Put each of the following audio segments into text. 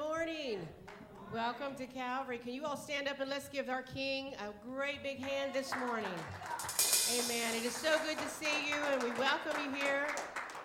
morning. Welcome to Calvary. Can you all stand up and let's give our King a great big hand this morning? Amen. It is so good to see you, and we welcome you here.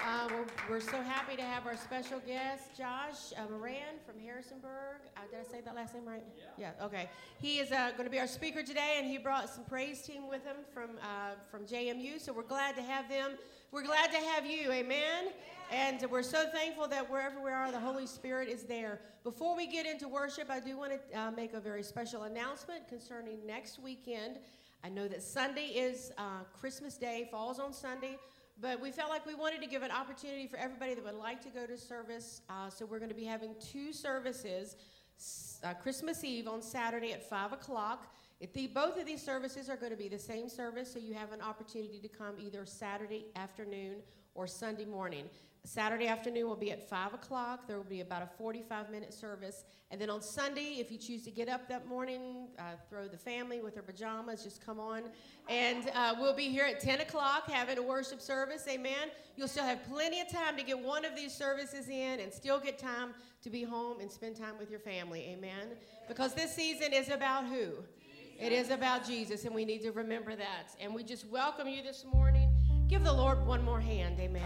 Uh, we're, we're, so happy to have our special guest, Josh uh, Moran from Harrisonburg. Uh, did I say that last name right? Yeah. yeah okay. He is uh, going to be our speaker today, and he brought some praise team with him from uh, from JMU. So we're glad to have them. We're glad to have you. Amen. And we're so thankful that wherever we are, the Holy Spirit is there. Before we get into worship, I do want to uh, make a very special announcement concerning next weekend. I know that Sunday is uh, Christmas Day, falls on Sunday, but we felt like we wanted to give an opportunity for everybody that would like to go to service. Uh, so we're going to be having two services uh, Christmas Eve on Saturday at 5 o'clock. The, both of these services are going to be the same service, so you have an opportunity to come either Saturday afternoon or Sunday morning. Saturday afternoon will be at 5 o'clock. There will be about a 45 minute service. And then on Sunday, if you choose to get up that morning, uh, throw the family with their pajamas, just come on. And uh, we'll be here at 10 o'clock having a worship service. Amen. You'll still have plenty of time to get one of these services in and still get time to be home and spend time with your family. Amen. Because this season is about who? It is about Jesus, and we need to remember that. And we just welcome you this morning. Give the Lord one more hand. Amen.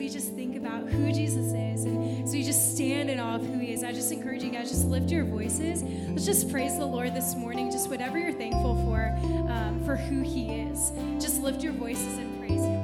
We just think about who Jesus is and as we just stand in awe of who he is, I just encourage you guys just lift your voices. Let's just praise the Lord this morning, just whatever you're thankful for, um, for who he is. Just lift your voices and praise him.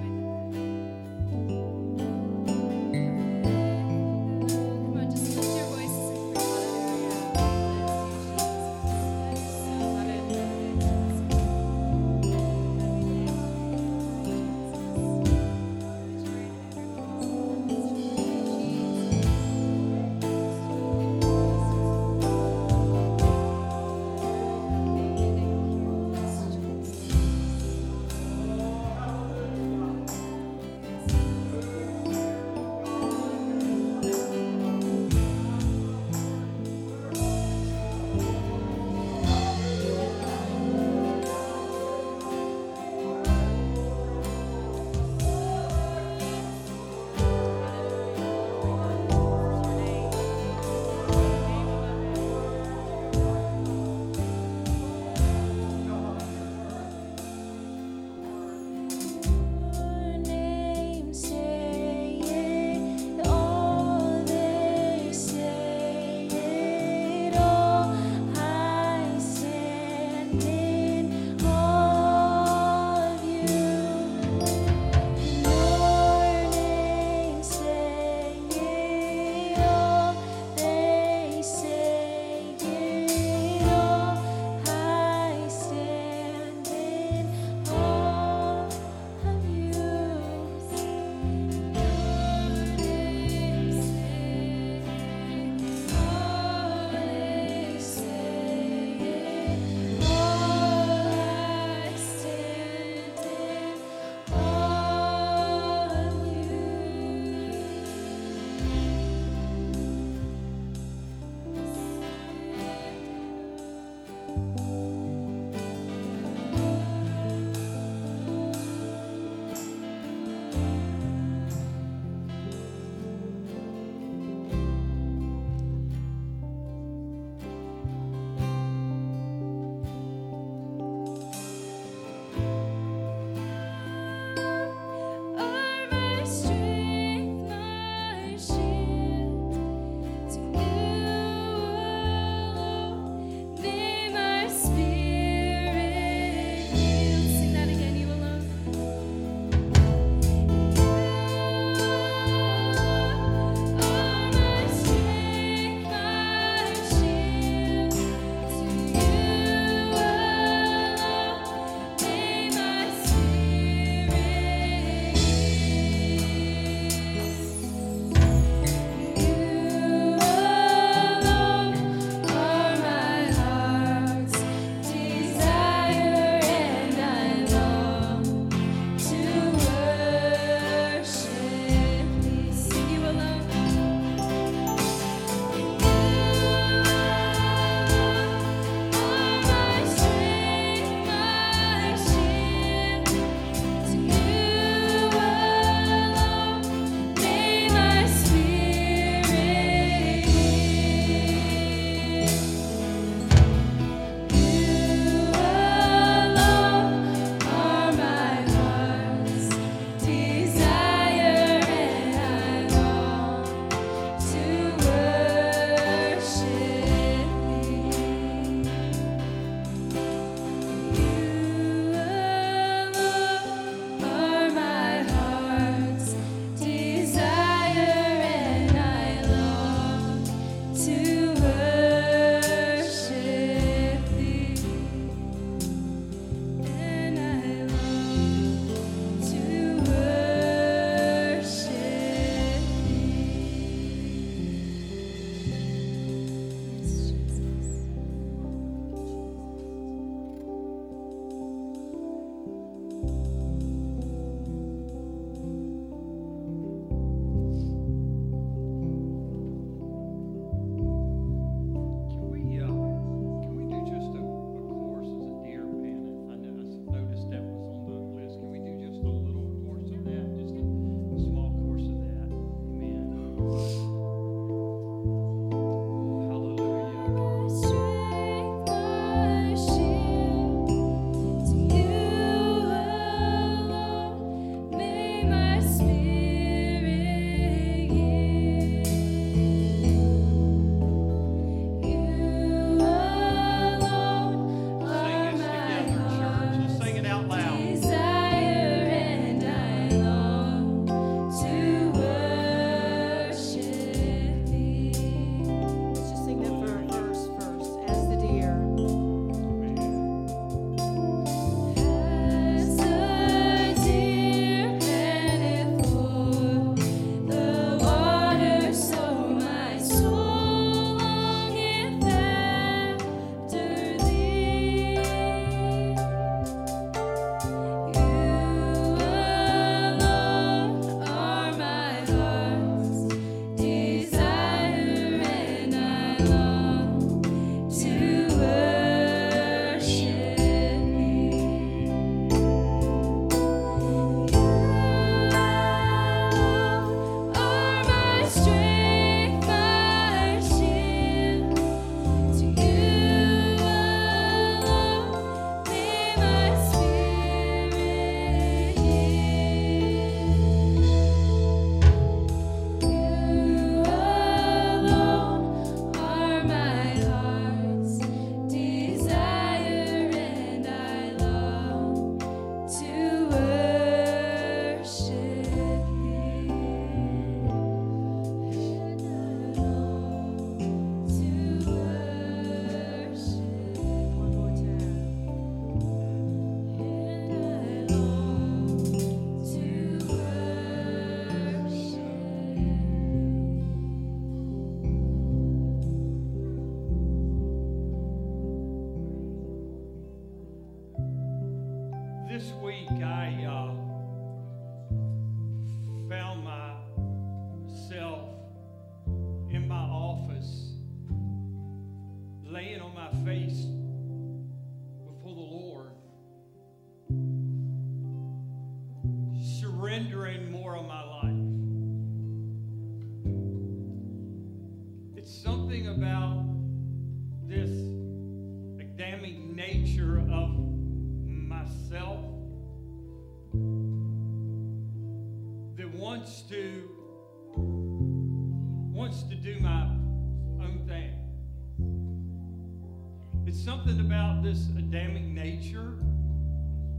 This Adamic nature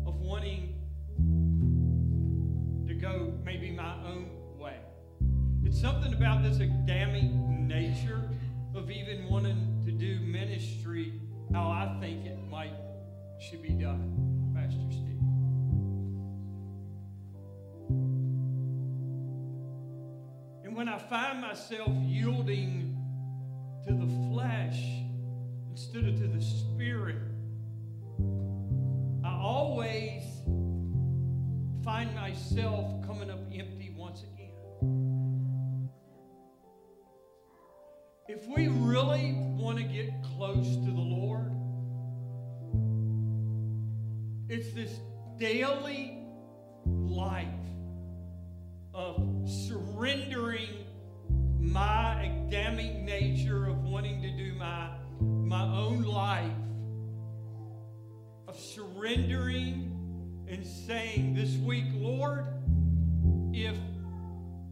of wanting to go maybe my own way. It's something about this Adamic nature of even wanting to do ministry how I think it might should be done, Pastor Steve. And when I find myself yielding to the flesh instead of to the spirit, I always find myself coming up empty once again. If we really want to get close to the Lord, it's this daily life of surrendering my Adamic nature of wanting to do my, my own life, of surrendering and saying this week, Lord, if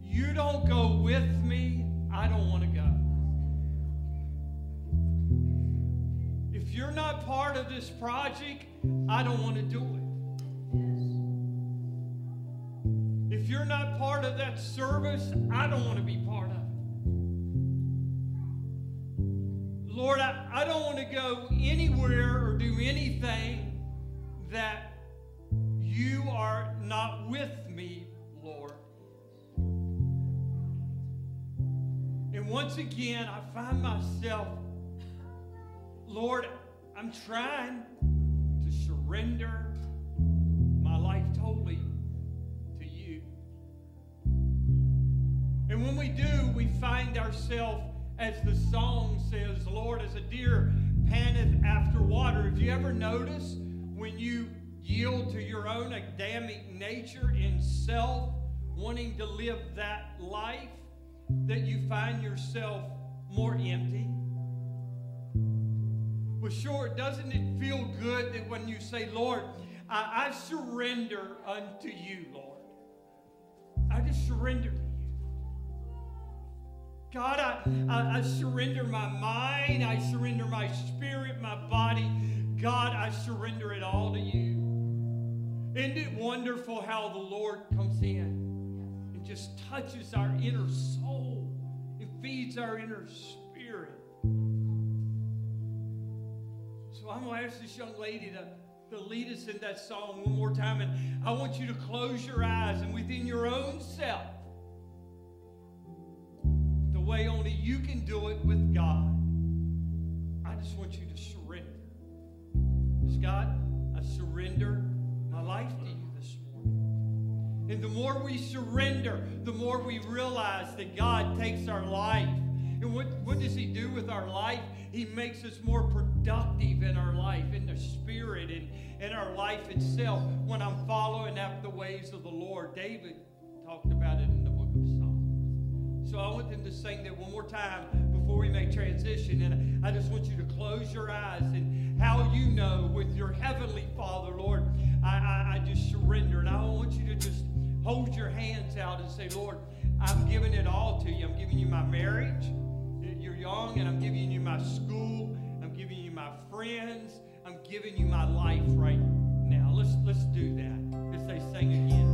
you don't go with me, I don't want to go. If you're not part of this project, I don't want to do it. If you're not part of that service, I don't want to be part of it. Lord, I, I don't want to go anywhere or do anything that you are not with me, Lord. And once again, I find myself, Lord, I'm trying to surrender my life totally to you. And when we do, we find ourselves, as the song says, Lord, as a deer panteth after water. Have you ever noticed when you yield to your own Adamic nature in self, wanting to live that life, that you find yourself more empty? Well, sure, doesn't it feel good that when you say, Lord, I, I surrender unto you, Lord? I just surrender to you. God, I, I, I surrender my mind, I surrender my spirit, my body. God, I surrender it all to you. Isn't it wonderful how the Lord comes in and just touches our inner soul and feeds our inner spirit? So I'm going to ask this young lady to, to lead us in that song one more time. And I want you to close your eyes and within your own self, the way only you can do it with God, I just want you to God, I surrender my life to you this morning. And the more we surrender, the more we realize that God takes our life. And what, what does He do with our life? He makes us more productive in our life, in the spirit, and in our life itself when I'm following after the ways of the Lord. David talked about it in the book of Psalms. So I want them to sing that one more time before we make transition. And I just want you to close your eyes and how you know with your heavenly Father, Lord, I, I, I just surrender. And I want you to just hold your hands out and say, Lord, I'm giving it all to you. I'm giving you my marriage. You're young, and I'm giving you my school. I'm giving you my friends. I'm giving you my life right now. Let's let's do that. As they sing again.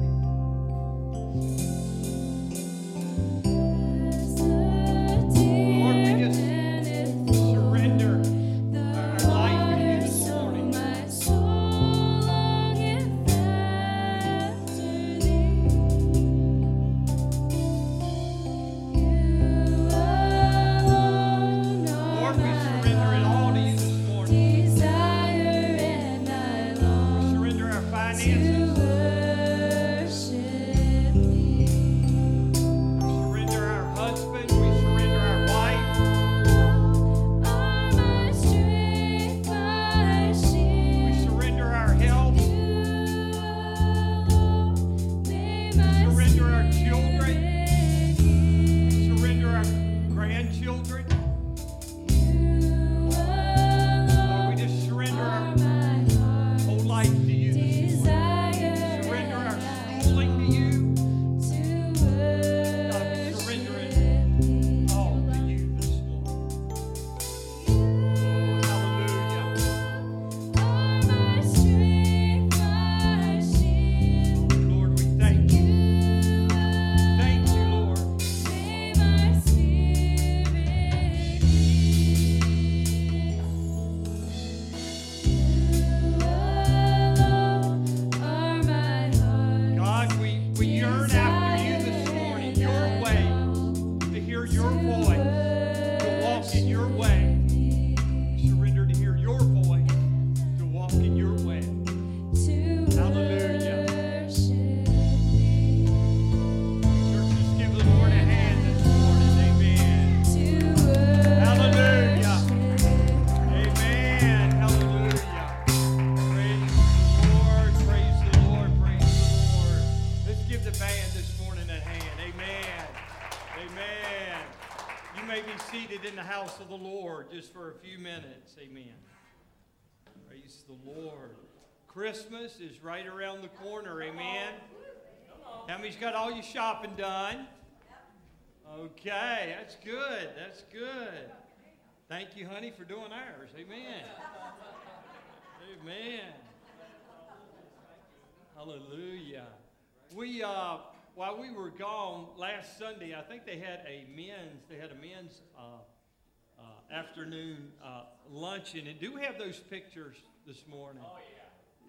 give the band this morning a hand. Amen. Amen. You may be seated in the house of the Lord just for a few minutes. Amen. Praise the Lord. Christmas is right around the corner. Amen. How many's got all your shopping done? Okay, that's good. That's good. Thank you, honey, for doing ours. Amen. Amen. Hallelujah. We uh, while we were gone last Sunday, I think they had a men's they had a men's uh, uh, afternoon uh, luncheon. And do we have those pictures this morning? Oh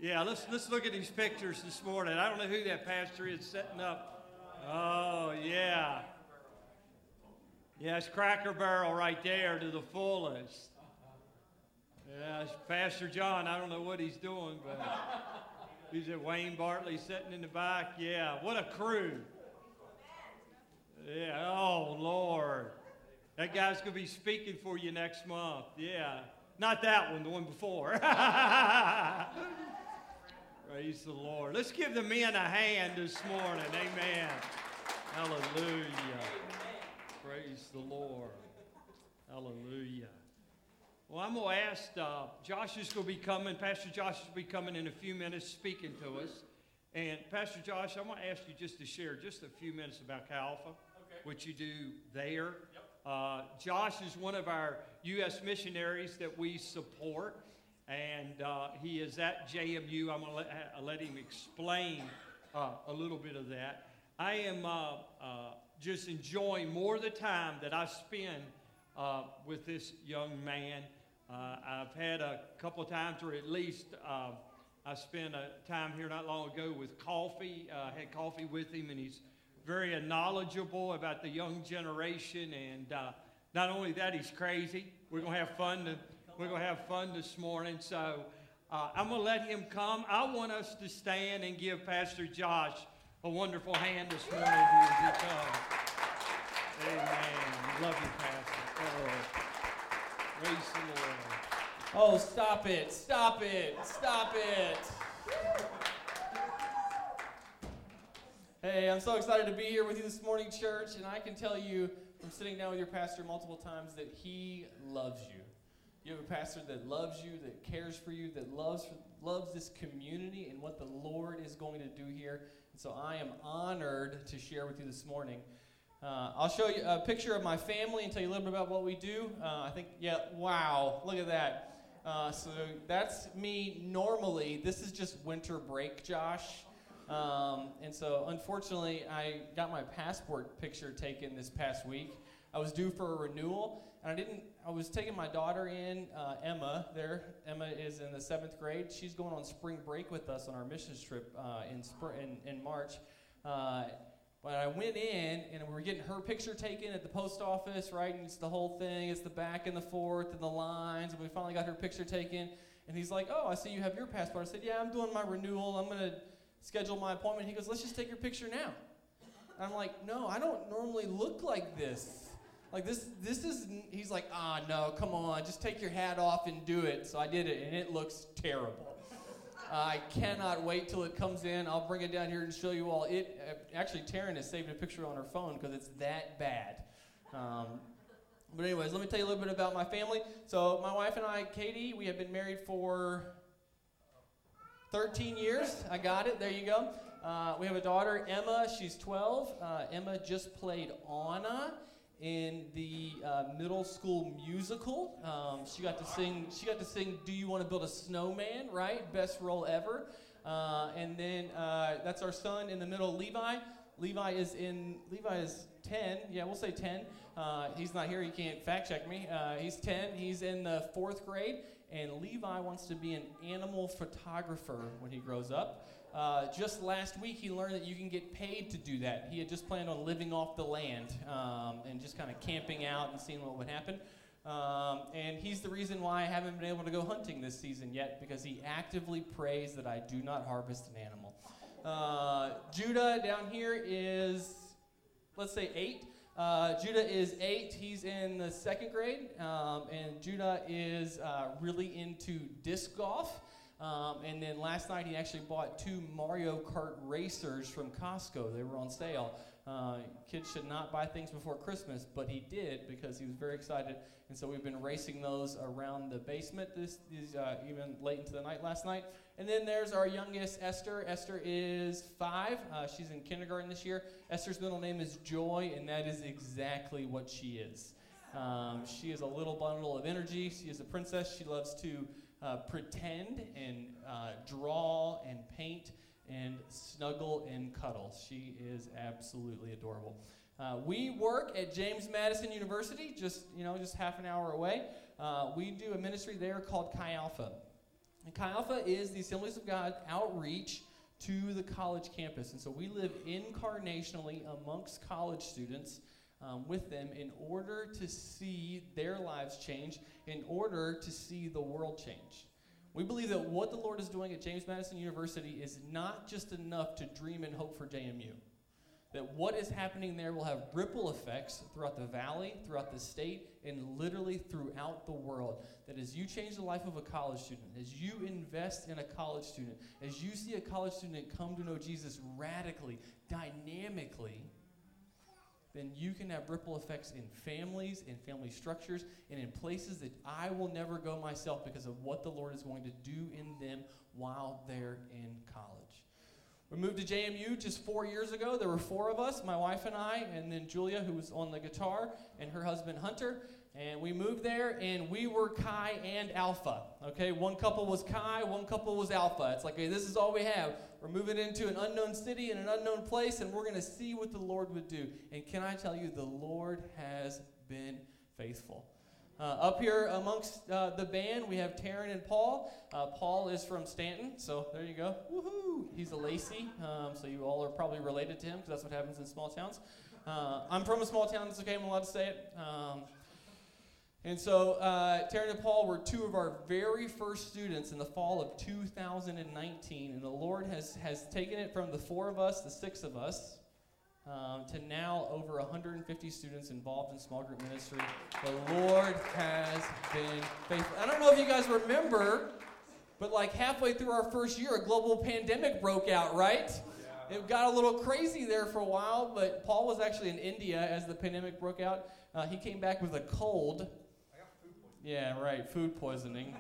yeah. Yeah, let's let's look at these pictures this morning. I don't know who that pastor is setting up. Oh yeah. Yes, Cracker Barrel right there to the fullest. Yes, Pastor John, I don't know what he's doing, but he's at Wayne Bartley sitting in the back. Yeah, what a crew. Yeah, oh, Lord. That guy's going to be speaking for you next month. Yeah. Not that one, the one before. Praise the Lord. Let's give the men a hand this morning. Amen. Hallelujah. Praise the Lord. Hallelujah. Well, I'm going to ask, uh, Josh is going to be coming. Pastor Josh will be coming in a few minutes speaking to us. And Pastor Josh, I'm going to ask you just to share just a few minutes about Chi Alpha, okay. what you do there. Yep. Uh, Josh is one of our U.S. missionaries that we support, and uh, he is at JMU. I'm going to let, uh, let, him explain uh, a little bit of that. I am uh, just enjoying more of the time that I spend with this young man. Uh, I've had a couple times, or at least uh, I spent a time here not long ago with coffee. Uh, had coffee with him, and he's very knowledgeable about the young generation. And uh, not only that, he's crazy. We're gonna have fun. To, we're gonna have fun this morning. So uh, I'm gonna let him come. I want us to stand and give Pastor Josh a wonderful hand this morning as he comes. Amen. Love you, Pastor. Oh. Praise the Lord. Oh, stop it. Stop it. Stop it. Hey, I'm so excited to be here with you this morning, church, and I can tell you from sitting down with your pastor multiple times that he loves you. You have a pastor that loves you, that cares for you, that loves loves this community and what the Lord is going to do here. And so I am honored to share with you this morning. Uh, I'll show you a picture of my family and tell you a little bit about what we do. Uh, I think, yeah, wow, look at that. Uh, so that's me normally. This is just winter break, Josh. Um, and so, unfortunately, I got my passport picture taken this past week. I was due for a renewal, and I didn't. I was taking my daughter in, uh, Emma. There, Emma is in the seventh grade. She's going on spring break with us on our missions trip uh, in, in, in March. Uh, but I went in and we were getting her picture taken at the post office, right? And it's the whole thing. It's the back and the forth and the lines. And we finally got her picture taken. And he's like, Oh, I see you have your passport. I said, Yeah, I'm doing my renewal. I'm going to schedule my appointment. He goes, Let's just take your picture now. And I'm like, No, I don't normally look like this. Like this, this is. He's like, Ah, no, come on, just take your hat off and do it. So I did it, and it looks terrible. I cannot wait till it comes in. I'll bring it down here and show you all. It uh, actually, Taryn has saved a picture on her phone because it's that bad. Um, but anyways, let me tell you a little bit about my family. So my wife and I, Katie, we have been married for 13 years. I got it. There you go. Uh, we have a daughter, Emma. She's 12. Uh, Emma just played Anna in the uh, middle school musical. Um, she got to sing. She got to sing "Do You Want to Build a Snowman?" Right, best role ever. Uh, and then uh, that's our son in the middle, Levi. Levi is in. Levi is 10. Yeah, we'll say 10. Uh, he's not here. He can't fact check me. Uh, he's 10. He's in the fourth grade, and Levi wants to be an animal photographer when he grows up. Uh, just last week, he learned that you can get paid to do that. He had just planned on living off the land um, and just kind of camping out and seeing what would happen. Um, and he's the reason why I haven't been able to go hunting this season yet because he actively prays that I do not harvest an animal. Uh, Judah down here is, let's say, eight. Uh, Judah is eight. He's in the second grade. Um, and Judah is uh, really into disc golf. Um, and then last night he actually bought two Mario Kart racers from Costco. They were on sale. Uh, kids should not buy things before Christmas, but he did because he was very excited. And so we've been racing those around the basement this, this uh, even late into the night last night. And then there's our youngest, Esther. Esther is five. Uh, she's in kindergarten this year. Esther's middle name is Joy, and that is exactly what she is. Um, she is a little bundle of energy. She is a princess. She loves to uh, pretend and uh, draw and paint and snuggle and cuddle. She is absolutely adorable. Uh, we work at James Madison University, just you know, just half an hour away. Uh, we do a ministry there called Chi Alpha. And Chi Alpha is the Assemblies of God outreach to the college campus. And so we live incarnationally amongst college students um, with them in order to see their lives change, in order to see the world change. We believe that what the Lord is doing at James Madison University is not just enough to dream and hope for JMU. That what is happening there will have ripple effects throughout the valley, throughout the state, and literally throughout the world. That as you change the life of a college student, as you invest in a college student, as you see a college student come to know Jesus radically, dynamically, then you can have ripple effects in families, in family structures, and in places that I will never go myself because of what the Lord is going to do in them while they're in college. We moved to JMU just four years ago. There were four of us, my wife and I, and then Julia, who was on the guitar, and her husband Hunter. And we moved there, and we were Chi and Alpha. Okay, one couple was Chi, one couple was Alpha. It's like, okay, this is all we have. We're moving into an unknown city in an unknown place, and we're going to see what the Lord would do. And can I tell you, the Lord has been faithful. Uh, up here amongst uh, the band, we have Taryn and Paul. Uh, Paul is from Staunton, so there you go. Woohoo! He's a Lacey, um, so you all are probably related to him because that's what happens in small towns. Uh, I'm from a small town, it's okay, I'm allowed to say it. Um, and so, uh, Taryn and Paul were two of our very first students in the fall of 2019. And the Lord has, has taken it from the four of us, the six of us, um, to now over 150 students involved in small group ministry. The Lord has been faithful. I don't know if you guys remember, but like halfway through our first year, a global pandemic broke out, right? It got a little crazy there for a while, but Paul was actually in India as the pandemic broke out. Uh, he came back with a cold yeah, right. Food poisoning.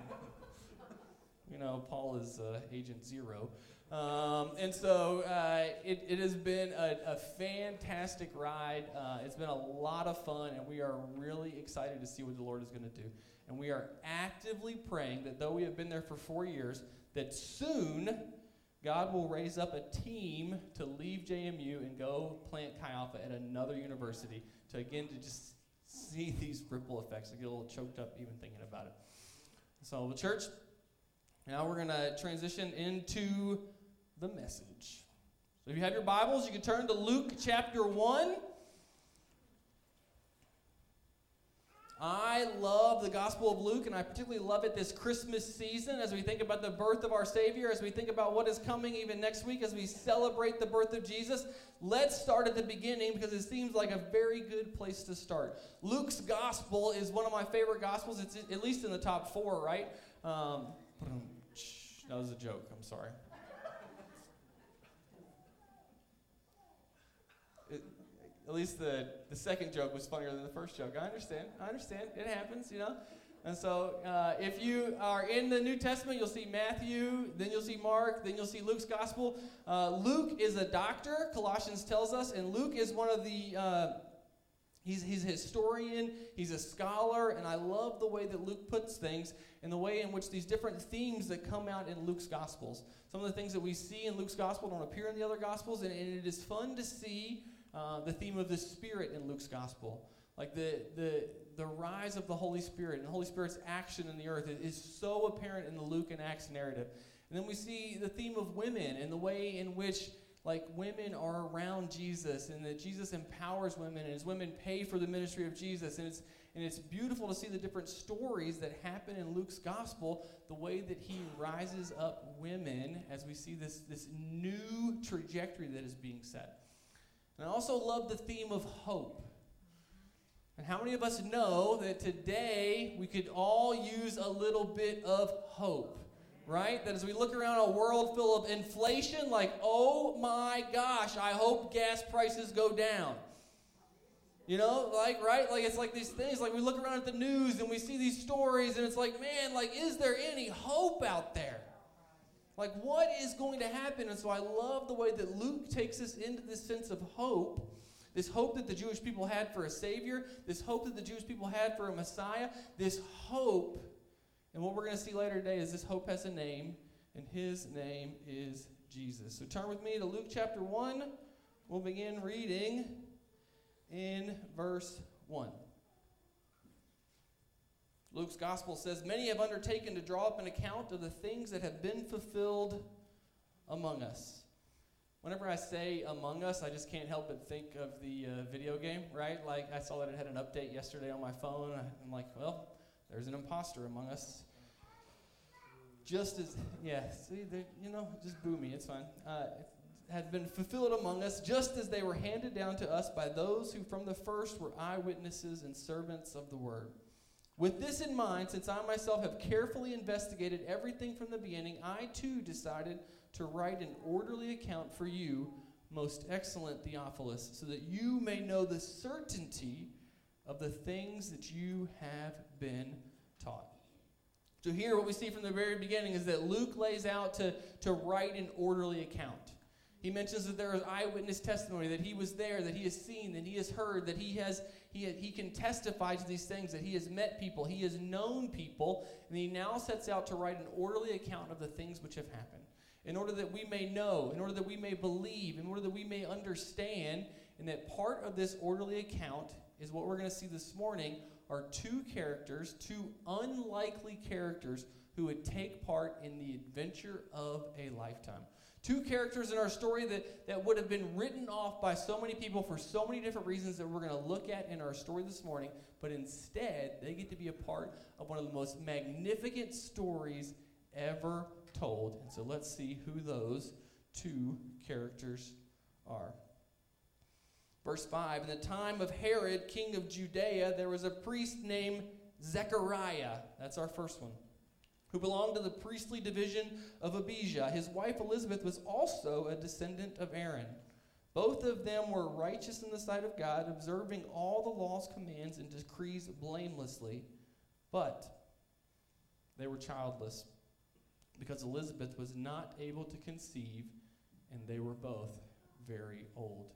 you know, Paul is uh, Agent Zero. Um, and so uh, it, it has been a, a fantastic ride. Uh, it's been a lot of fun, and we are really excited to see what the Lord is going to do. And we are actively praying that though we have been there for four years, that soon God will raise up a team to leave JMU and go plant Chi Alpha at another university to again to just see these ripple effects. I get a little choked up even thinking about it. So, the church, now we're going to transition into the message. So, if you have your Bibles, you can turn to Luke chapter 1. I love the Gospel of Luke, and I particularly love it this Christmas season as we think about the birth of our Savior, as we think about what is coming even next week, as we celebrate the birth of Jesus. Let's start at the beginning because it seems like a very good place to start. Luke's Gospel is one of my favorite Gospels. It's at least in the top four, right? Um, that was a joke. I'm sorry. At least the, the second joke was funnier than the first joke. I understand. I understand. It happens, you know. And so, uh, if you are in the New Testament, you'll see Matthew, then you'll see Mark, then you'll see Luke's gospel. Uh, Luke is a doctor, Colossians tells us, and Luke is one of the. Uh, he's, he's a historian, he's a scholar, and I love the way that Luke puts things and the way in which these different themes that come out in Luke's gospels. Some of the things that we see in Luke's gospel don't appear in the other gospels, and, and it is fun to see uh, the theme of the Spirit in Luke's gospel. Like the, the, the rise of the Holy Spirit and the Holy Spirit's action in the earth is so apparent in the Luke and Acts narrative. And then we see the theme of women and the way in which like women are around Jesus and that Jesus empowers women and as women pay for the ministry of Jesus. And it's and it's beautiful to see the different stories that happen in Luke's gospel, the way that he rises up women as we see this, this new trajectory that is being set. And I also love the theme of hope. And how many of us know that today we could all use a little bit of hope? right? That as we look around a world full of inflation, like, oh my gosh, I hope gas prices go down. You know, like, right? Like, it's like these things, like, we look around at the news and we see these stories, and it's like, man, like, is there any hope out there? Like, what is going to happen? And so I love the way that Luke takes us into this sense of hope. This hope that the Jewish people had for a Savior, this hope that the Jewish people had for a Messiah, this hope. And what we're going to see later today is this hope has a name, and his name is Jesus. So turn with me to Luke chapter 1. We'll begin reading in verse 1. Luke's gospel says, Many have undertaken to draw up an account of the things that have been fulfilled among us. Whenever I say among us, I just can't help but think of the uh, video game, right? Like, I saw that it had an update yesterday on my phone. I'm like, well, there's an imposter among us. Just as, yeah, see, you know, just boo me, it's fine. Uh, had been fulfilled among us, just as they were handed down to us by those who from the first were eyewitnesses and servants of the word. With this in mind, since I myself have carefully investigated everything from the beginning, I too decided to write an orderly account for you, most excellent Theophilus, so that you may know the certainty of the things that you have been taught. So, here, what we see from the very beginning is that Luke lays out to, to write an orderly account. He mentions that there is eyewitness testimony, that he was there, that he has seen, that he has heard, that he has he, he can testify to these things, that he has met people, he has known people, and he now sets out to write an orderly account of the things which have happened. In order that we may know, in order that we may believe, in order that we may understand, and that part of this orderly account is what we're going to see this morning are two characters, two unlikely characters who would take part in the adventure of a lifetime. Two characters in our story that, that would have been written off by so many people for so many different reasons that we're going to look at in our story this morning, but instead, they get to be a part of one of the most magnificent stories ever told. And so let's see who those two characters are. Verse 5 In the time of Herod, king of Judea, there was a priest named Zechariah. That's our first one who belonged to the priestly division of Abijah. His wife Elizabeth was also a descendant of Aaron. Both of them were righteous in the sight of God, observing all the law's commands and decrees blamelessly. But they were childless because Elizabeth was not able to conceive, and they were both very old.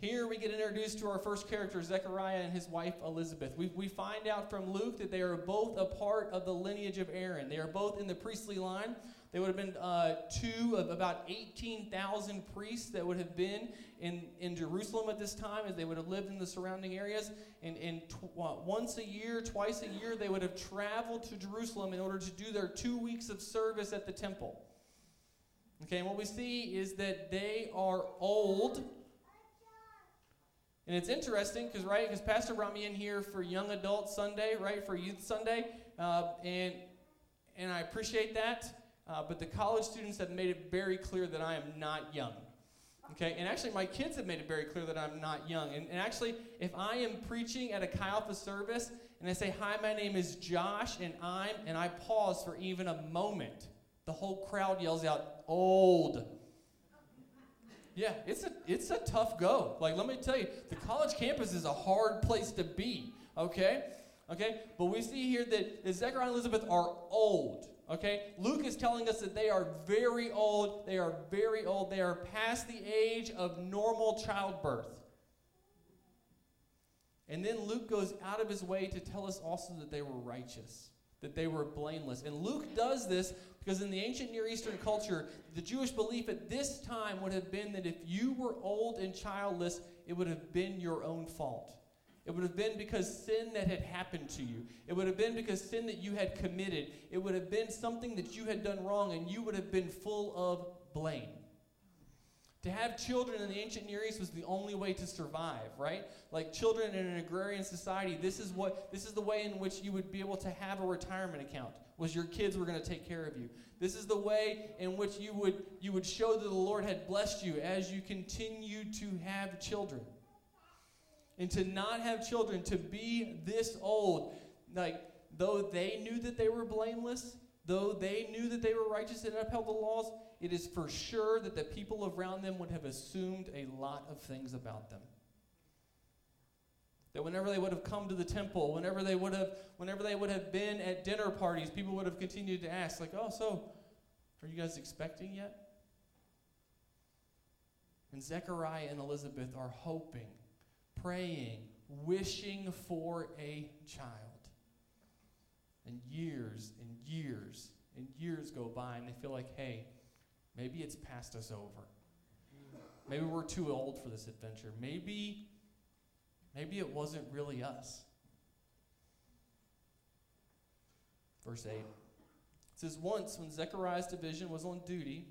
Here we get introduced to our first character, Zechariah and his wife Elizabeth. We, we find out from Luke that they are both a part of the lineage of Aaron. They are both in the priestly line. They would have been uh, two of about 18,000 priests that would have been in, in Jerusalem at this time, as they would have lived in the surrounding areas. And, and tw- once a year, twice a year, they would have traveled to Jerusalem in order to do their two weeks of service at the temple. Okay, and what we see is that they are old and it's interesting because, right, because Pastor brought me in here for Young Adult Sunday, right, for Youth Sunday. Uh, and, and I appreciate that. Uh, but the college students have made it very clear that I am not young. Okay, and actually, my kids have made it very clear that I'm not young. And, and actually, if I am preaching at a Chi Alpha service and I say, Hi, my name is Josh, and I'm, and I pause for even a moment, the whole crowd yells out, Old. Yeah, it's a it's a tough go. Like let me tell you, the college campus is a hard place to be. Okay, okay. But we see here that, Zechariah and Elizabeth are old. Okay, Luke is telling us that they are very old. They are very old. They are past the age of normal childbirth. And then Luke goes out of his way to tell us also that they were righteous, that they were blameless. And Luke does this because in the ancient Near Eastern culture, the Jewish belief at this time would have been that if you were old and childless, it would have been your own fault. It would have been because sin that had happened to you. It would have been because sin that you had committed. It would have been something that you had done wrong, and you would have been full of blame. To have children in the ancient Near East was the only way to survive, right? Like children in an agrarian society, this is what this is the way in which you would be able to have a retirement account was your kids were going to take care of you. This is the way in which you would, you would show that the Lord had blessed you as you continue to have children. And to not have children, to be this old, like, though they knew that they were blameless, though they knew that they were righteous and upheld the laws, it is for sure that the people around them would have assumed a lot of things about them. That whenever they would have come to the temple, whenever they would have, whenever they would have been at dinner parties, people would have continued to ask, like, "Oh, so are you guys expecting yet?" And Zechariah and Elizabeth are hoping, praying, wishing for a child. And years and years and years go by, and they feel like, hey, maybe it's passed us over. Maybe we're too old for this adventure. Maybe, maybe it wasn't really us. Verse 8 it says, Once, when Zechariah's division was on duty,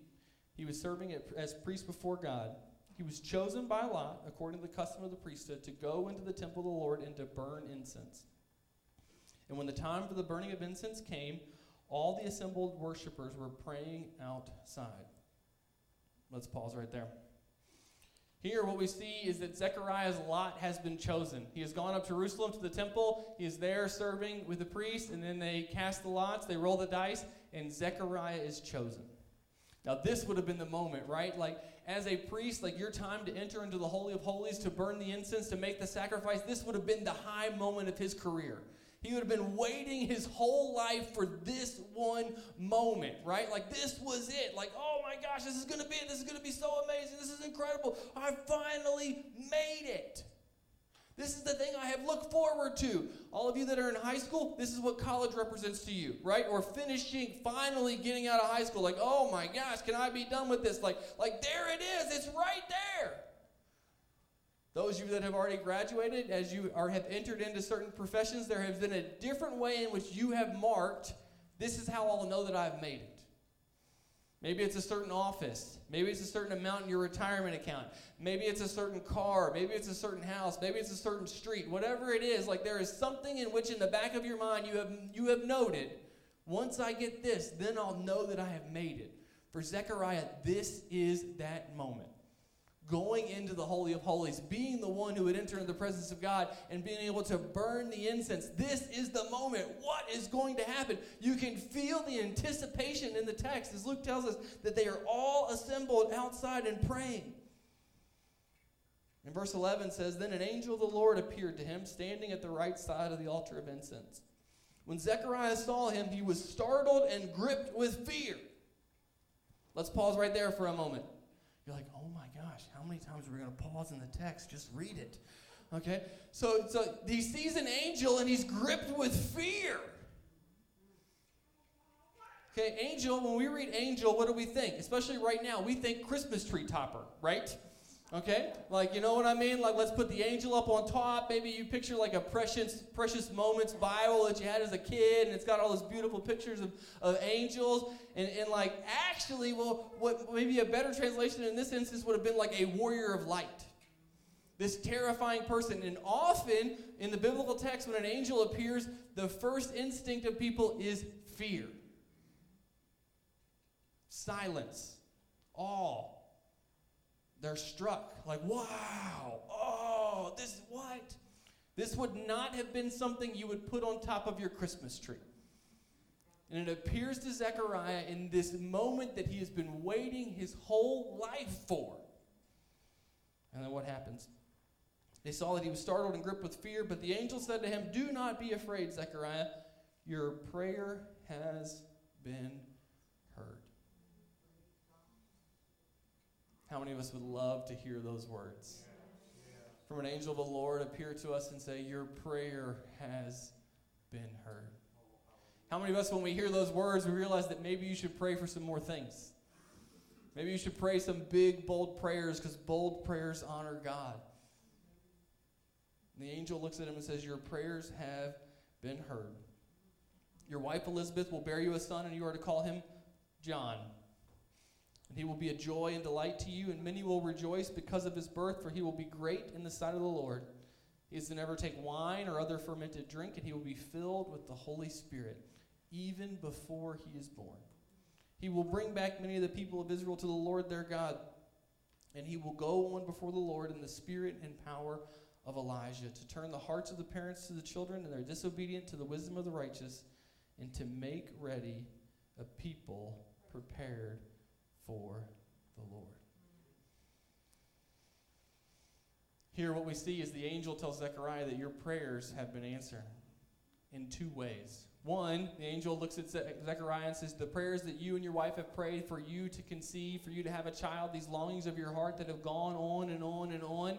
he was serving as priest before God. He was chosen by lot, according to the custom of the priesthood, to go into the temple of the Lord and to burn incense. And when the time for the burning of incense came, all the assembled worshippers were praying outside. Let's pause right there. Here, what we see is that Zechariah's lot has been chosen. He has gone up to Jerusalem to the temple. He is there serving with the priest, and then they cast the lots, they roll the dice, and Zechariah is chosen. Now, this would have been the moment, right? Like, as a priest, like your time to enter into the Holy of Holies, to burn the incense, to make the sacrifice, this would have been the high moment of his career. He would have been waiting his whole life for this one moment, right? Like, this was it. Like, oh my gosh, this is going to be it. This is going to be so amazing. This is incredible. I finally made it. This is the thing I have looked forward to. All of you that are in high school, this is what college represents to you, right? Or finishing, finally getting out of high school. Like, oh my gosh, can I be done with this? Like, like there it is. It's right there. Those of you that have already graduated, as you are have entered into certain professions, there has been a different way in which you have marked, this is how I'll know that I've made it. Maybe it's a certain office. Maybe it's a certain amount in your retirement account. Maybe it's a certain car. Maybe it's a certain house. Maybe it's a certain street. Whatever it is, like there is something in which in the back of your mind you have you have noted, once I get this, then I'll know that I have made it. For Zechariah, this is that moment going into the Holy of Holies, being the one who would enter into the presence of God and being able to burn the incense. This is the moment. What is going to happen? You can feel the anticipation in the text as Luke tells us that they are all assembled outside and praying. And verse 11 says Then an angel of the Lord appeared to him, standing at the right side of the altar of incense. When Zechariah saw him, he was startled and gripped with fear. Let's pause right there for a moment. You're like, oh my gosh, how many times are we going to pause in the text? Just read it. Okay? So, so he sees an angel and he's gripped with fear. Okay, angel, when we read angel, what do we think? Especially right now, we think Christmas tree topper, right? Okay? Like, you know what I mean? Like, let's put the angel up on top. Maybe you picture like a precious, precious moments Bible that you had as a kid, and it's got all those beautiful pictures of, of angels. And, and like, actually, well, what maybe a better translation in this instance would have been like a warrior of light. This terrifying person. And often in the biblical text, when an angel appears, the first instinct of people is fear, silence, awe they're struck like, wow, oh, this is what? This would not have been something you would put on top of your Christmas tree. And it appears to Zechariah in this moment that he has been waiting his whole life for. And then what happens? They saw that he was startled and gripped with fear, but the angel said to him, Do not be afraid, Zechariah. Your prayer has been How many of us would love to hear those words? From an angel of the Lord appear to us and say, Your prayer has been heard. How many of us, when we hear those words, we realize that maybe you should pray for some more things? Maybe you should pray some big, bold prayers because bold prayers honor God. And the angel looks at him and says, Your prayers have been heard. Your wife Elizabeth will bear you a son, and you are to call him John. And he will be a joy and delight to you, and many will rejoice because of his birth, for he will be great in the sight of the Lord. He is to never take wine or other fermented drink, and he will be filled with the Holy Spirit, even before he is born. He will bring back many of the people of Israel to the Lord their God, and he will go on before the Lord in the spirit and power of Elijah, to turn the hearts of the parents to the children, and their disobedient to the wisdom of the righteous, and to make ready a people prepared for the Lord. Here, what we see is the angel tells Zechariah that your prayers have been answered in two ways. One, the angel looks at Zechariah and says, The prayers that you and your wife have prayed for you to conceive, for you to have a child, these longings of your heart that have gone on and on and on,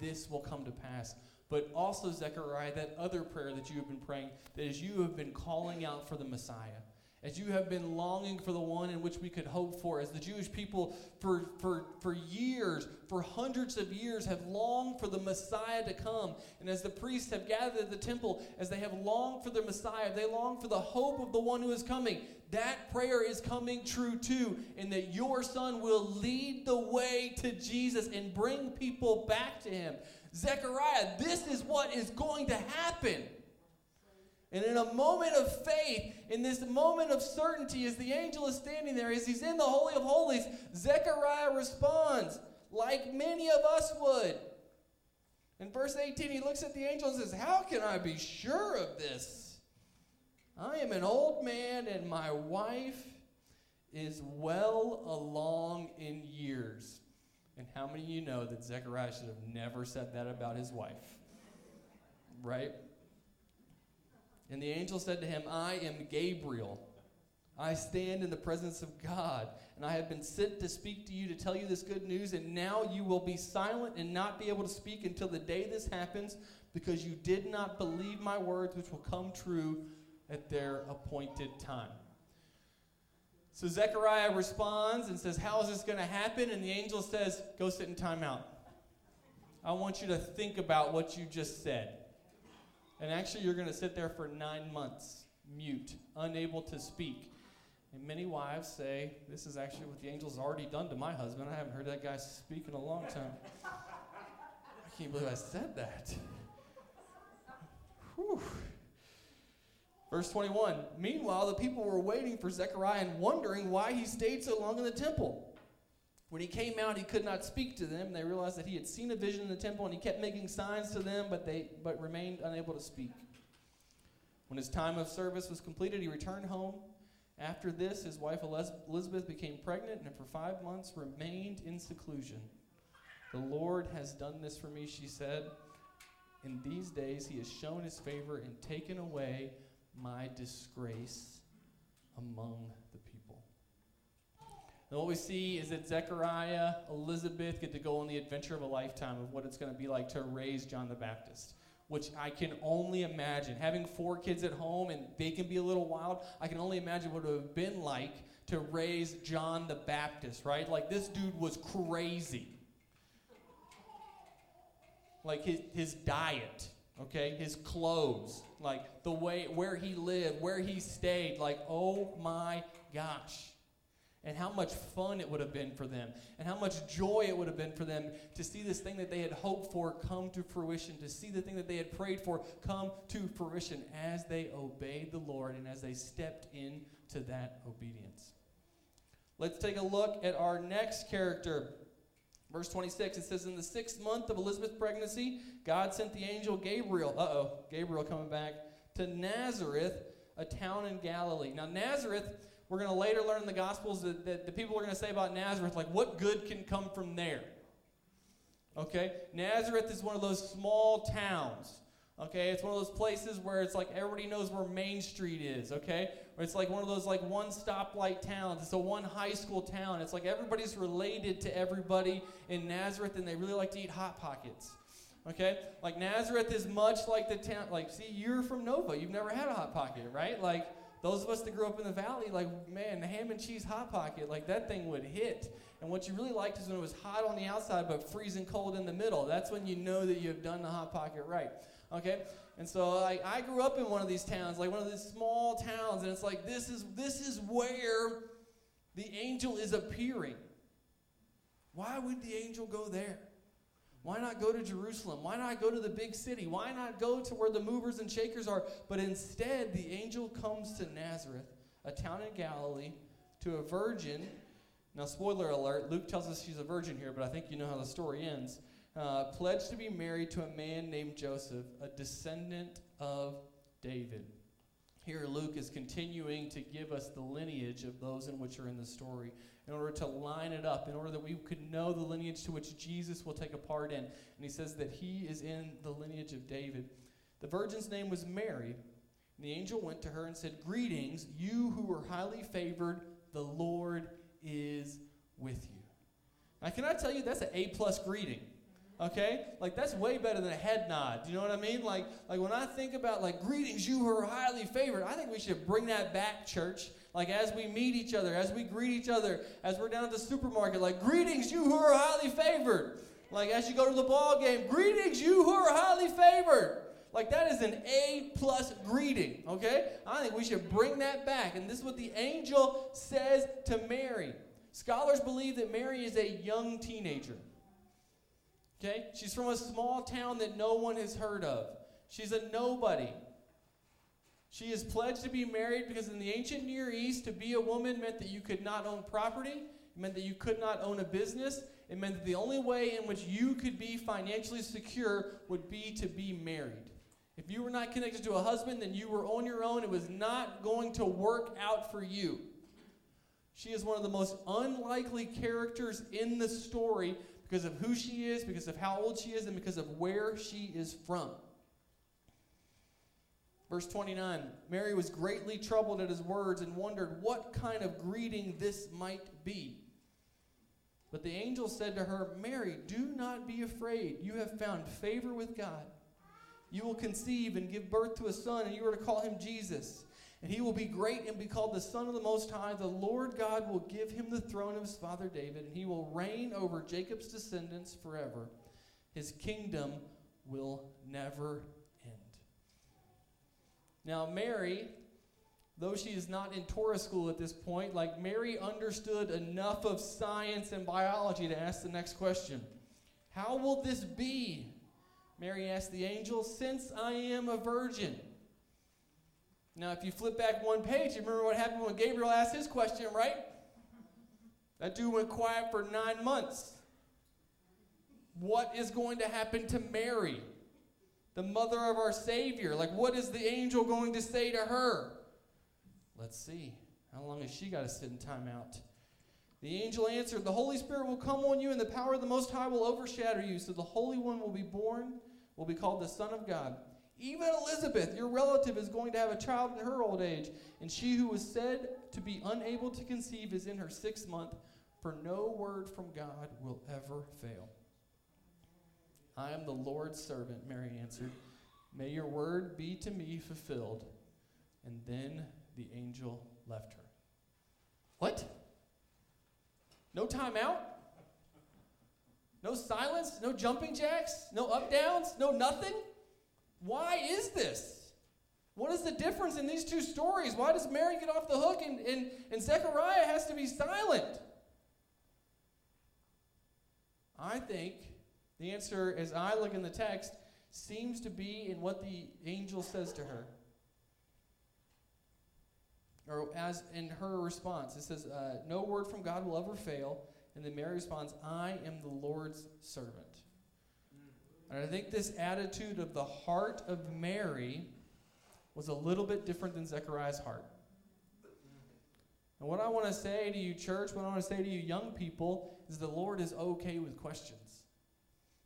this will come to pass. But also, Zechariah, that other prayer that you have been praying, that as you have been calling out for the Messiah, as you have been longing for the one in which we could hope for, as the Jewish people for, for, for years, for hundreds of years, have longed for the Messiah to come. And as the priests have gathered at the temple, as they have longed for the Messiah, they long for the hope of the one who is coming. That prayer is coming true too, and that your son will lead the way to Jesus and bring people back to him. Zechariah, this is what is going to happen. And in a moment of faith, in this moment of certainty, as the angel is standing there, as he's in the Holy of Holies, Zechariah responds like many of us would. In verse 18, he looks at the angel and says, How can I be sure of this? I am an old man, and my wife is well along in years. And how many of you know that Zechariah should have never said that about his wife? Right? And the angel said to him, I am Gabriel. I stand in the presence of God, and I have been sent to speak to you to tell you this good news, and now you will be silent and not be able to speak until the day this happens, because you did not believe my words, which will come true at their appointed time. So Zechariah responds and says, How is this going to happen? And the angel says, Go sit in timeout. I want you to think about what you just said. And actually, you're going to sit there for nine months, mute, unable to speak. And many wives say, This is actually what the angel's already done to my husband. I haven't heard that guy speak in a long time. I can't believe I said that. Whew. Verse 21 Meanwhile, the people were waiting for Zechariah and wondering why he stayed so long in the temple. When he came out, he could not speak to them. They realized that he had seen a vision in the temple and he kept making signs to them, but they but remained unable to speak. When his time of service was completed, he returned home. After this, his wife Elizabeth became pregnant and for five months remained in seclusion. The Lord has done this for me, she said. In these days, he has shown his favor and taken away my disgrace among and what we see is that Zechariah, Elizabeth get to go on the adventure of a lifetime of what it's going to be like to raise John the Baptist, which I can only imagine. Having four kids at home and they can be a little wild, I can only imagine what it would have been like to raise John the Baptist, right? Like this dude was crazy. Like his, his diet, okay, his clothes, like the way where he lived, where he stayed, like, oh my gosh and how much fun it would have been for them, and how much joy it would have been for them to see this thing that they had hoped for come to fruition, to see the thing that they had prayed for come to fruition as they obeyed the Lord and as they stepped into that obedience. Let's take a look at our next character. Verse 26, it says, In the sixth month of Elizabeth's pregnancy, God sent the angel Gabriel, uh oh, Gabriel coming back, to Nazareth, a town in Galilee. Now, Nazareth we're going to later learn in the Gospels that, that the people are going to say about Nazareth, like, what good can come from there? Okay? Nazareth is one of those small towns. Okay? It's one of those places where it's like everybody knows where Main Street is. Okay? Or it's like one of those like one stoplight towns. It's a one high school town. It's like everybody's related to everybody in Nazareth and they really like to eat Hot Pockets. Okay? Like Nazareth is much like the town. Like, see, you're from Nova. You've never had a Hot Pocket, right? Like, those of us that grew up in the valley, like, man, the ham and cheese hot pocket, like that thing would hit. And what you really liked is when it was hot on the outside but freezing cold in the middle. That's when you know that you have done the hot pocket right. Okay? And so I, I grew up in one of these towns, like one of these small towns, and it's like this is this is where the angel is appearing. Why would the angel go there? Why not go to Jerusalem? Why not go to the big city? Why not go to where the movers and shakers are? But instead, the angel comes to Nazareth, a town in Galilee, to a virgin. Now, spoiler alert, Luke tells us she's a virgin here, but I think you know how the story ends. Uh, pledged to be married to a man named Joseph, a descendant of David. Here Luke is continuing to give us the lineage of those in which are in the story in order to line it up, in order that we could know the lineage to which Jesus will take a part in. And he says that he is in the lineage of David. The virgin's name was Mary. And the angel went to her and said, Greetings, you who are highly favored, the Lord is with you. Now, can I tell you that's an A plus greeting? Okay? Like that's way better than a head nod. Do you know what I mean? Like like when I think about like greetings, you who are highly favored, I think we should bring that back, church. Like as we meet each other, as we greet each other, as we're down at the supermarket, like greetings, you who are highly favored. Like as you go to the ball game, greetings, you who are highly favored. Like that is an A plus greeting, okay? I think we should bring that back. And this is what the angel says to Mary. Scholars believe that Mary is a young teenager. Okay? She's from a small town that no one has heard of. She's a nobody. She is pledged to be married because in the ancient Near East, to be a woman meant that you could not own property, it meant that you could not own a business, it meant that the only way in which you could be financially secure would be to be married. If you were not connected to a husband, then you were on your own. It was not going to work out for you. She is one of the most unlikely characters in the story because of who she is, because of how old she is, and because of where she is from. Verse 29 Mary was greatly troubled at his words and wondered what kind of greeting this might be. But the angel said to her, Mary, do not be afraid. You have found favor with God. You will conceive and give birth to a son, and you are to call him Jesus. And he will be great and be called the Son of the Most High. The Lord God will give him the throne of his father David, and he will reign over Jacob's descendants forever. His kingdom will never end. Now, Mary, though she is not in Torah school at this point, like Mary understood enough of science and biology to ask the next question How will this be? Mary asked the angel, Since I am a virgin. Now, if you flip back one page, you remember what happened when Gabriel asked his question, right? That dude went quiet for nine months. What is going to happen to Mary, the mother of our Savior? Like, what is the angel going to say to her? Let's see. How long has she got to sit in timeout? The angel answered, The Holy Spirit will come on you, and the power of the Most High will overshadow you. So the Holy One will be born, will be called the Son of God. Even Elizabeth, your relative, is going to have a child in her old age, and she who was said to be unable to conceive is in her sixth month, for no word from God will ever fail. I am the Lord's servant, Mary answered. May your word be to me fulfilled. And then the angel left her. What? No timeout? No silence? No jumping jacks? No up downs? No nothing? Why is this? What is the difference in these two stories? Why does Mary get off the hook and, and, and Zechariah has to be silent? I think the answer, as I look in the text, seems to be in what the angel says to her. Or as in her response, it says, uh, No word from God will ever fail. And then Mary responds, I am the Lord's servant. And I think this attitude of the heart of Mary was a little bit different than Zechariah's heart. And what I want to say to you, church, what I want to say to you, young people, is the Lord is okay with questions.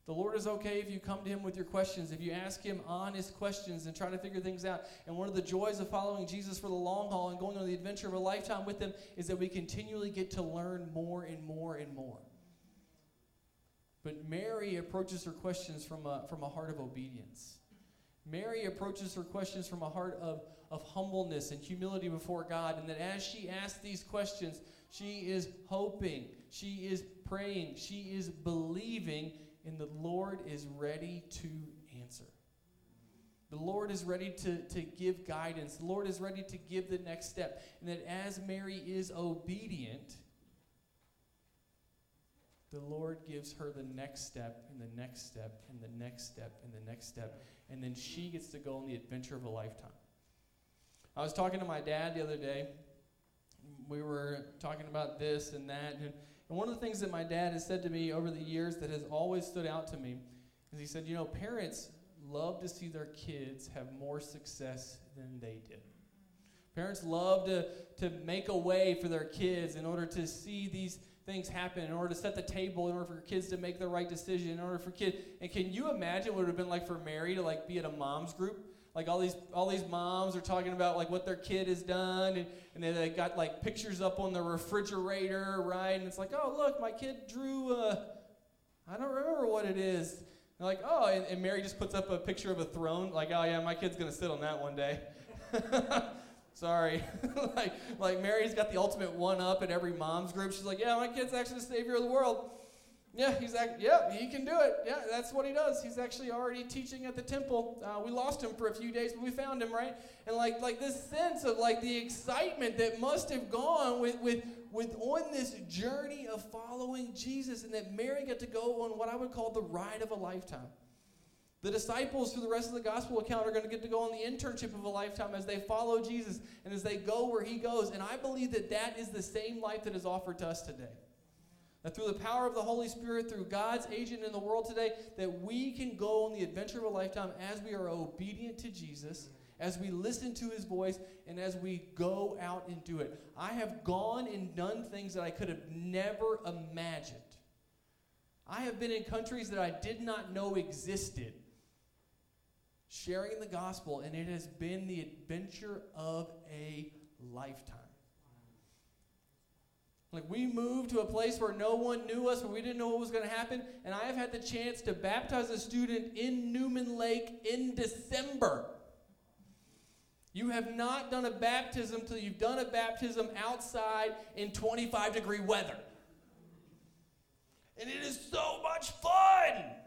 The Lord is okay if you come to Him with your questions, if you ask Him honest questions and try to figure things out. And one of the joys of following Jesus for the long haul and going on the adventure of a lifetime with Him is that we continually get to learn more and more and more. But Mary approaches her questions from a, from a heart of obedience. Mary approaches her questions from a heart of, of humbleness and humility before God. And that as she asks these questions, she is hoping, she is praying, she is believing, and the Lord is ready to answer. The Lord is ready to, to give guidance. The Lord is ready to give the next step. And that as Mary is obedient, the Lord gives her the next step, and the next step, and the next step, and the next step, and then she gets to go on the adventure of a lifetime. I was talking to my dad the other day. We were talking about this and that, and, and one of the things that my dad has said to me over the years that has always stood out to me is he said, You know, parents love to see their kids have more success than they did. Parents love to, to make a way for their kids in order to see these things happen, in order to set the table, in order for kids to make the right decision, in order for kids. And can you imagine what it would have been like for Mary to like be at a mom's group? Like all these all these moms are talking about like what their kid has done, and, and they, they got like pictures up on the refrigerator, right? And it's like, oh look, my kid drew. Uh, I don't remember what it is. They're like, oh, and, and Mary just puts up a picture of a throne, like, oh yeah, my kid's gonna sit on that one day. Sorry. like, like Mary's got the ultimate one up in every mom's group. She's like, yeah, my kid's actually the savior of the world. Yeah, he's act- yeah, he can do it. Yeah, that's what he does. He's actually already teaching at the temple. Uh, we lost him for a few days, but we found him, right? And like like this sense of like the excitement that must have gone with with with on this journey of following Jesus, and that Mary got to go on what I would call the ride of a lifetime. The disciples, through the rest of the gospel account, are going to get to go on the internship of a lifetime as they follow Jesus and as they go where he goes. And I believe that that is the same life that is offered to us today. That through the power of the Holy Spirit, through God's agent in the world today, that we can go on the adventure of a lifetime as we are obedient to Jesus, as we listen to his voice, and as we go out and do it. I have gone and done things that I could have never imagined. I have been in countries that I did not know existed sharing the gospel, and it has been the adventure of a lifetime. Like, we moved to a place where no one knew us, where we didn't know what was going to happen, and I have had the chance to baptize a student in Newman Lake in December. You have not done a baptism till you've done a baptism outside in 25 degree weather. And it is so much fun!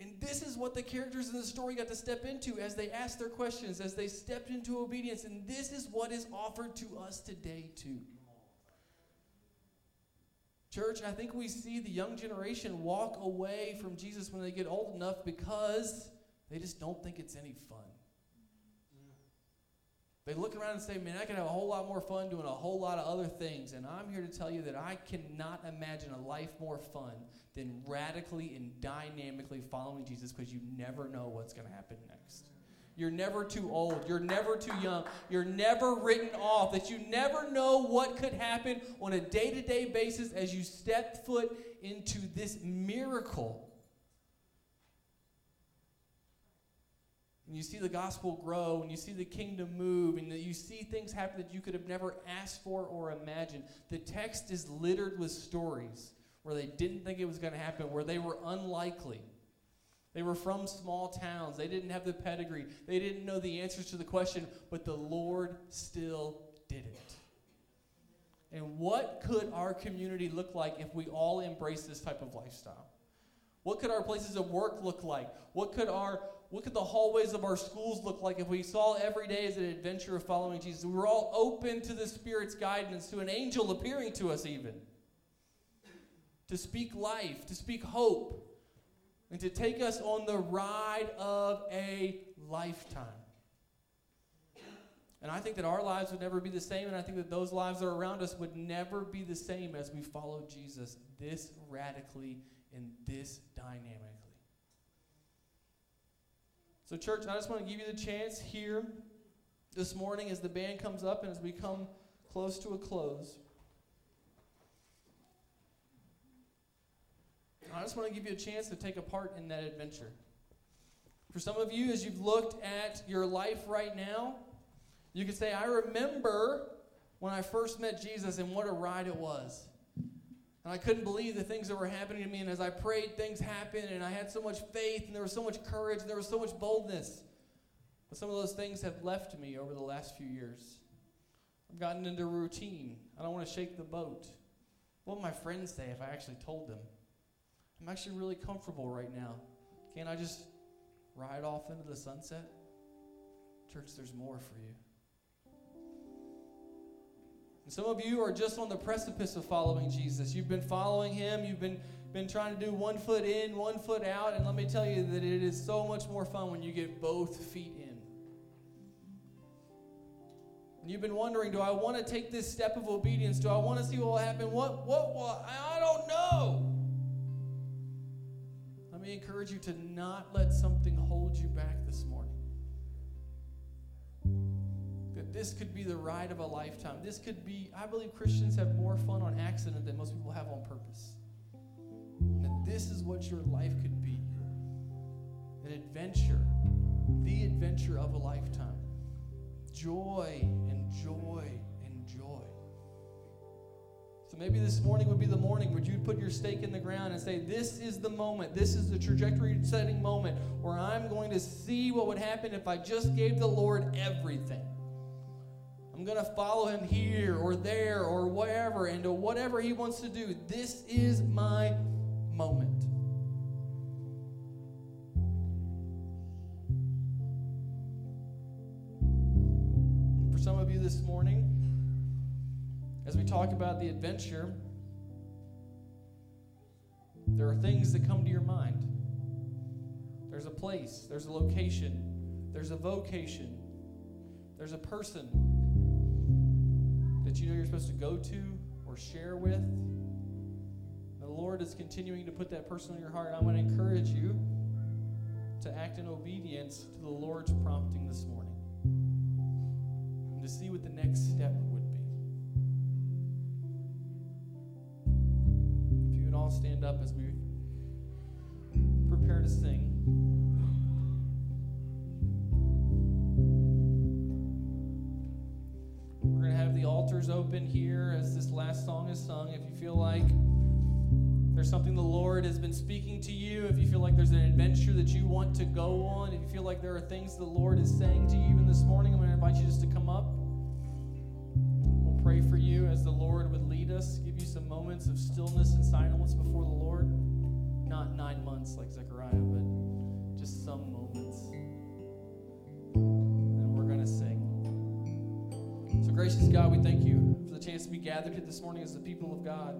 And this is what the characters in the story got to step into as they asked their questions, as they stepped into obedience. And this is what is offered to us today, too. Church, I think we see the young generation walk away from Jesus when they get old enough because they just don't think it's any fun. They look around and say, Man, I could have a whole lot more fun doing a whole lot of other things. And I'm here to tell you that I cannot imagine a life more fun than radically and dynamically following Jesus because you never know what's going to happen next. You're never too old. You're never too young. You're never written off. That you never know what could happen on a day to day basis as you step foot into this miracle and you see the gospel grow and you see the kingdom move and you see things happen that you could have never asked for or imagined. The text is littered with stories where they didn't think it was going to happen, where they were unlikely. They were from small towns. They didn't have the pedigree. They didn't know the answers to the question, but the Lord still did it. And what could our community look like if we all embrace this type of lifestyle? What could our places of work look like? What could our what could the hallways of our schools look like if we saw every day as an adventure of following Jesus? We were all open to the Spirit's guidance, to an angel appearing to us, even. To speak life, to speak hope, and to take us on the ride of a lifetime. And I think that our lives would never be the same, and I think that those lives that are around us would never be the same as we follow Jesus this radically in this dynamically. So, church, I just want to give you the chance here this morning as the band comes up and as we come close to a close. I just want to give you a chance to take a part in that adventure. For some of you, as you've looked at your life right now, you could say, I remember when I first met Jesus and what a ride it was. And I couldn't believe the things that were happening to me. And as I prayed, things happened, and I had so much faith, and there was so much courage, and there was so much boldness. But some of those things have left me over the last few years. I've gotten into routine. I don't want to shake the boat. What would my friends say if I actually told them? I'm actually really comfortable right now. Can't I just ride off into the sunset? Church, there's more for you. And some of you are just on the precipice of following Jesus. You've been following him, you've been, been trying to do one foot in, one foot out, and let me tell you that it is so much more fun when you get both feet in. And you've been wondering, do I want to take this step of obedience? Do I want to see what will happen? What, what, what? I don't know. Let me encourage you to not let something hold you back this morning. This could be the ride of a lifetime. This could be, I believe Christians have more fun on accident than most people have on purpose. And this is what your life could be an adventure, the adventure of a lifetime. Joy and joy and joy. So maybe this morning would be the morning where you'd put your stake in the ground and say, This is the moment, this is the trajectory setting moment where I'm going to see what would happen if I just gave the Lord everything. I'm going to follow him here or there or wherever and to whatever he wants to do. This is my moment. For some of you this morning, as we talk about the adventure, there are things that come to your mind. There's a place, there's a location, there's a vocation, there's a person that you know you're supposed to go to or share with. The Lord is continuing to put that person on your heart. I'm going to encourage you to act in obedience to the Lord's prompting this morning and to see what the next step would be. If you would all stand up as we prepare to sing. Open here as this last song is sung. If you feel like there's something the Lord has been speaking to you, if you feel like there's an adventure that you want to go on, if you feel like there are things the Lord is saying to you even this morning, I'm going to invite you just to come up. We'll pray for you as the Lord would lead us, give you some moments of stillness and silence before the Lord. Not nine months like Zechariah, but just some moments. Gracious God, we thank you for the chance to be gathered here this morning as the people of God.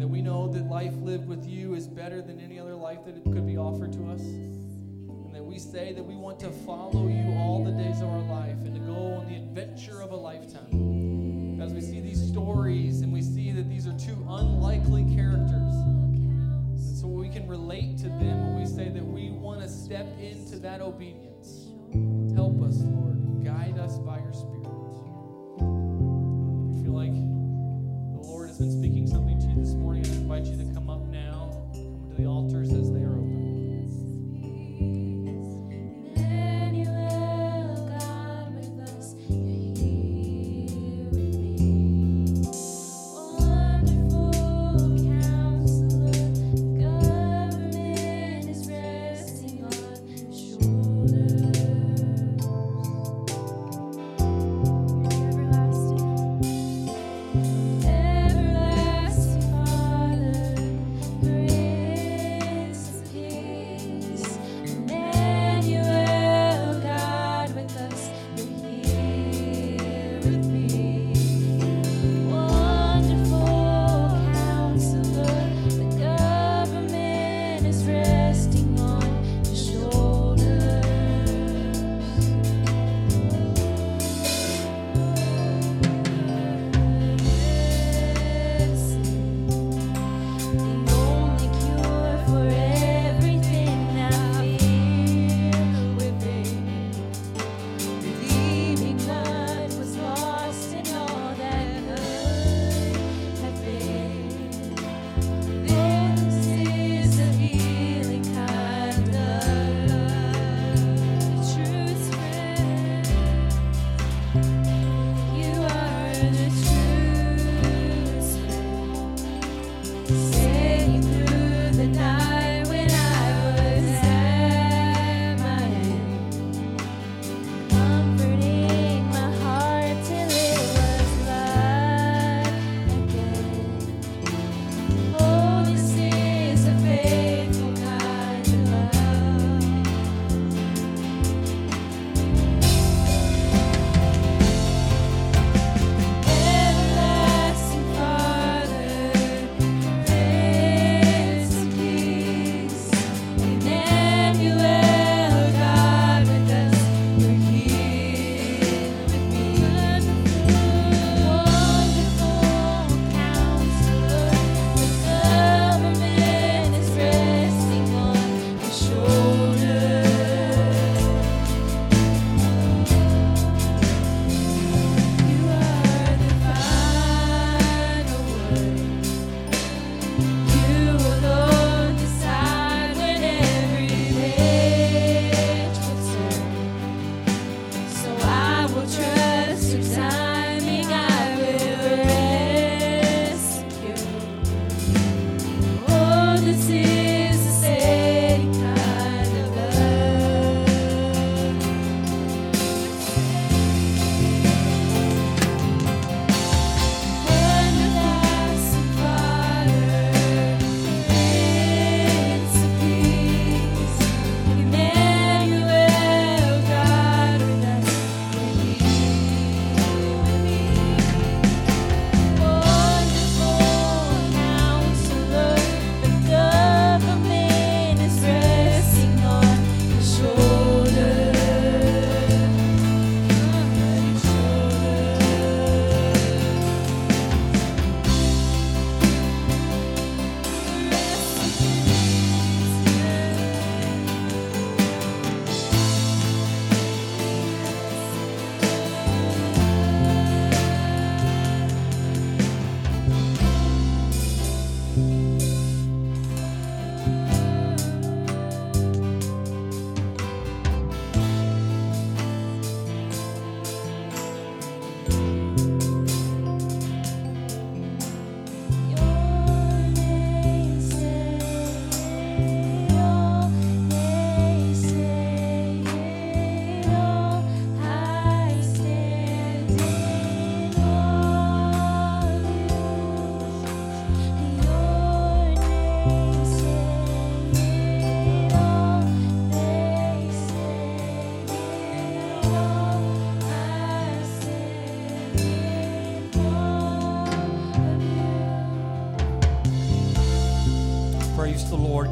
That we know that life lived with you is better than any other life that could be offered to us. And that we say that we want to follow you all the days of our life and to go on the adventure of a lifetime. As we see these stories and we see that these are two unlikely characters. And so we can relate to them and we say that we want to step into that obedience. Help us, Lord. Guide us by your Spirit. Invite you to come up now, come to the altars as they are open.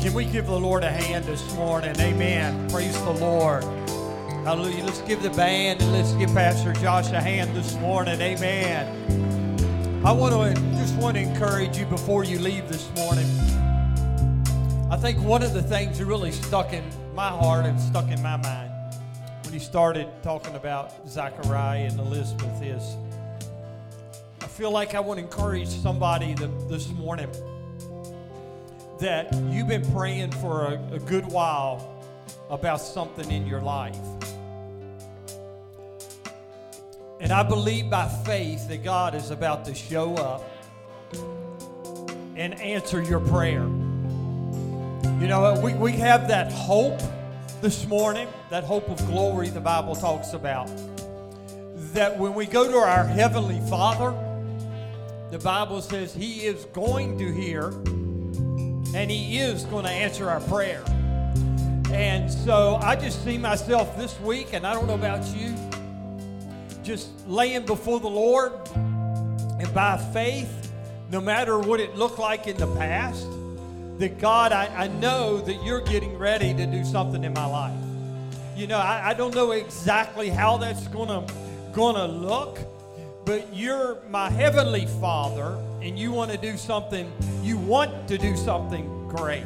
Can we give the Lord a hand this morning? Amen. Praise the Lord. Hallelujah. Let's give the band and let's give Pastor Josh a hand this morning. Amen. I want to just want to encourage you before you leave this morning. I think one of the things that really stuck in my heart and stuck in my mind when he started talking about Zachariah and Elizabeth is I feel like I want to encourage somebody this morning that you've been praying for a, a good while about something in your life. And I believe by faith that God is about to show up and answer your prayer. You know, we, we have that hope this morning, that hope of glory the Bible talks about. That when we go to our Heavenly Father, the Bible says He is going to hear and He is going to answer our prayer. And so I just see myself this week, and I don't know about you, just laying before the Lord and by faith, no matter what it looked like in the past, that God, I, I know that you're getting ready to do something in my life. You know, I, I don't know exactly how that's gonna gonna look, but you're my heavenly Father, and you want to do something. You want to do something great.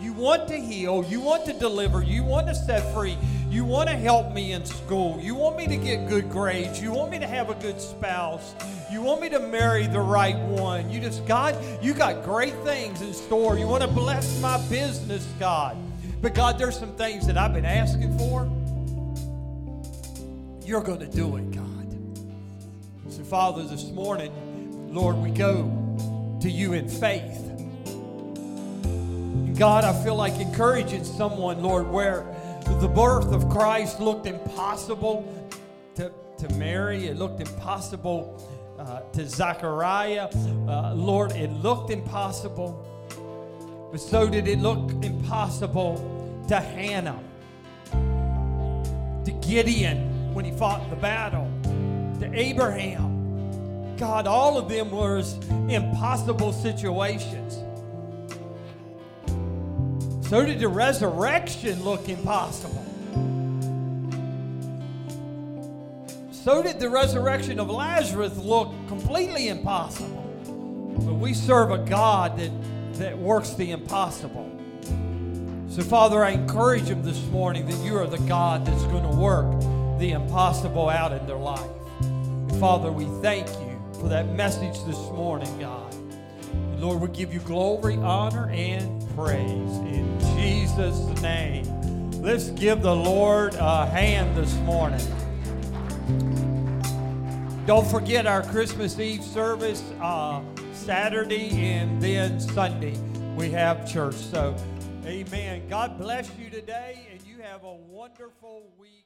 You want to heal. You want to deliver. You want to set free. You want to help me in school. You want me to get good grades. You want me to have a good spouse. You want me to marry the right one. You just, God, you got great things in store. You want to bless my business, God. But God, there's some things that I've been asking for. You're going to do it, God. So, Father, this morning, Lord, we go to you in faith. God, I feel like encouraging someone, Lord, where the birth of Christ looked impossible to, to Mary, it looked impossible uh, to Zachariah. Uh, Lord, it looked impossible, but so did it look impossible to Hannah, to Gideon when he fought the battle, to Abraham. God, all of them were impossible situations. So did the resurrection look impossible. So did the resurrection of Lazarus look completely impossible. But we serve a God that, that works the impossible. So, Father, I encourage them this morning that you are the God that's going to work the impossible out in their life. Father, we thank you for that message this morning, God. And Lord, we give you glory, honor, and praise in Jesus' name. Let's give the Lord a hand this morning. Don't forget our Christmas Eve service uh, Saturday and then Sunday. We have church. So, amen. God bless you today, and you have a wonderful week.